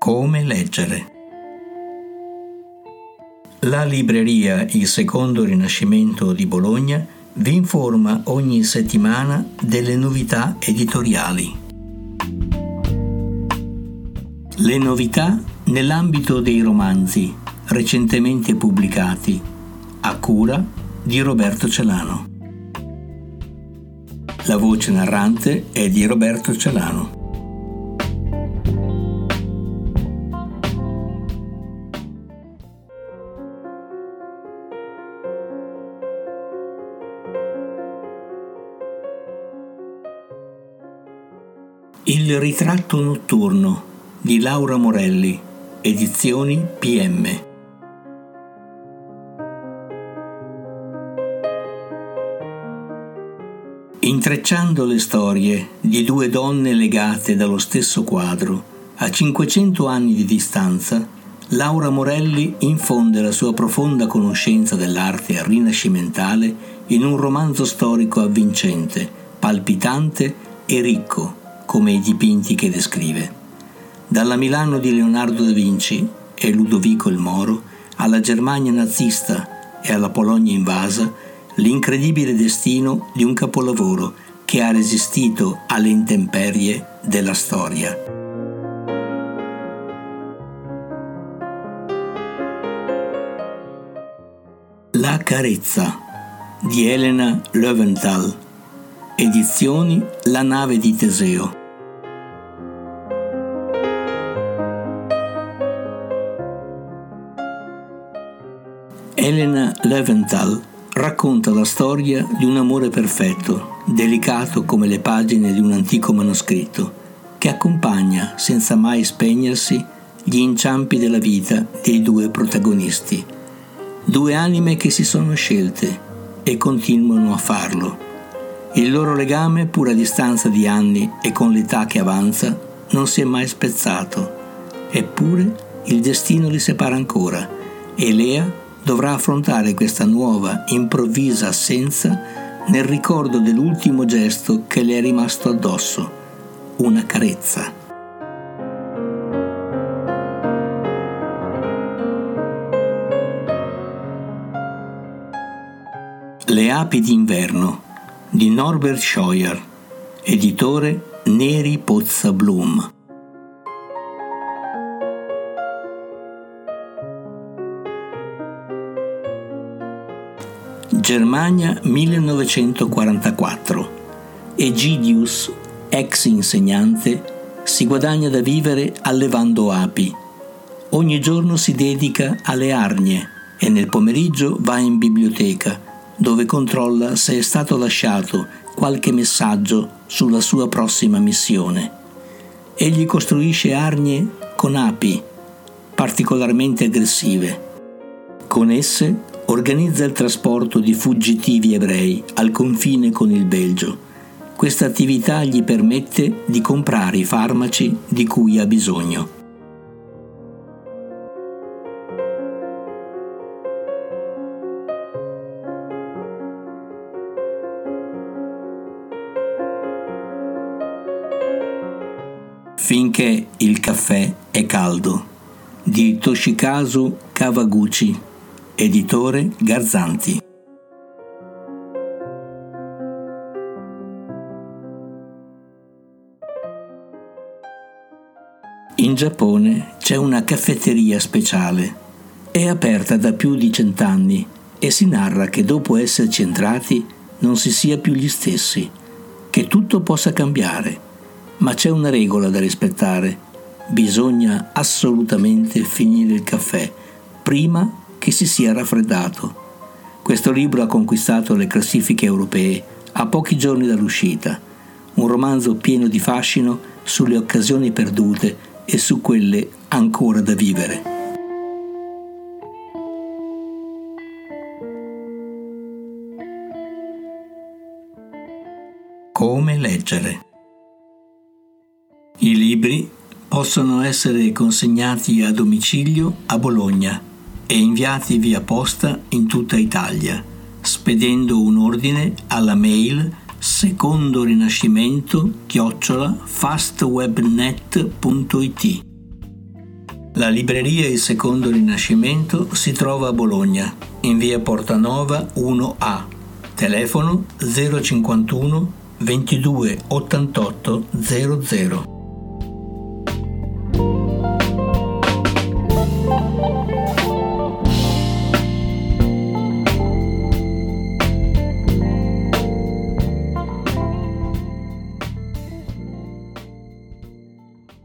Come leggere. La libreria Il Secondo Rinascimento di Bologna vi informa ogni settimana delle novità editoriali. Le novità nell'ambito dei romanzi recentemente pubblicati a cura di Roberto Celano. La voce narrante è di Roberto Celano. Il ritratto notturno di Laura Morelli, edizioni PM. Intrecciando le storie di due donne legate dallo stesso quadro a 500 anni di distanza, Laura Morelli infonde la sua profonda conoscenza dell'arte rinascimentale in un romanzo storico avvincente, palpitante e ricco come i dipinti che descrive. Dalla Milano di Leonardo da Vinci e Ludovico il Moro alla Germania nazista e alla Polonia invasa, l'incredibile destino di un capolavoro che ha resistito alle intemperie della storia. La carezza di Elena Löwenthal, edizioni La nave di Teseo. Elena Leventhal racconta la storia di un amore perfetto, delicato come le pagine di un antico manoscritto, che accompagna, senza mai spegnersi, gli inciampi della vita dei due protagonisti. Due anime che si sono scelte e continuano a farlo. Il loro legame, pur a distanza di anni e con l'età che avanza, non si è mai spezzato. Eppure il destino li separa ancora e Lea dovrà affrontare questa nuova, improvvisa assenza nel ricordo dell'ultimo gesto che le è rimasto addosso, una carezza. Le api d'inverno di Norbert Scheuer, editore Neri Pozza Bloom. Germania 1944. Egidius, ex insegnante, si guadagna da vivere allevando api. Ogni giorno si dedica alle arnie e nel pomeriggio va in biblioteca, dove controlla se è stato lasciato qualche messaggio sulla sua prossima missione. Egli costruisce arnie con api particolarmente aggressive. Con esse organizza il trasporto di fuggitivi ebrei al confine con il Belgio. Questa attività gli permette di comprare i farmaci di cui ha bisogno. Finché il caffè è caldo di Toshikazu Kawaguchi Editore Garzanti. In Giappone c'è una caffetteria speciale. È aperta da più di cent'anni e si narra che dopo esserci entrati non si sia più gli stessi, che tutto possa cambiare, ma c'è una regola da rispettare. Bisogna assolutamente finire il caffè prima che si sia raffreddato. Questo libro ha conquistato le classifiche europee a pochi giorni dall'uscita, un romanzo pieno di fascino sulle occasioni perdute e su quelle ancora da vivere. Come leggere. I libri possono essere consegnati a domicilio a Bologna e inviati via posta in tutta Italia. spedendo un ordine alla mail secondo rinascimento chiocciola fastwebnet.it. La libreria Il Secondo Rinascimento si trova a Bologna, in via Portanova 1A, telefono 051 22 88 00.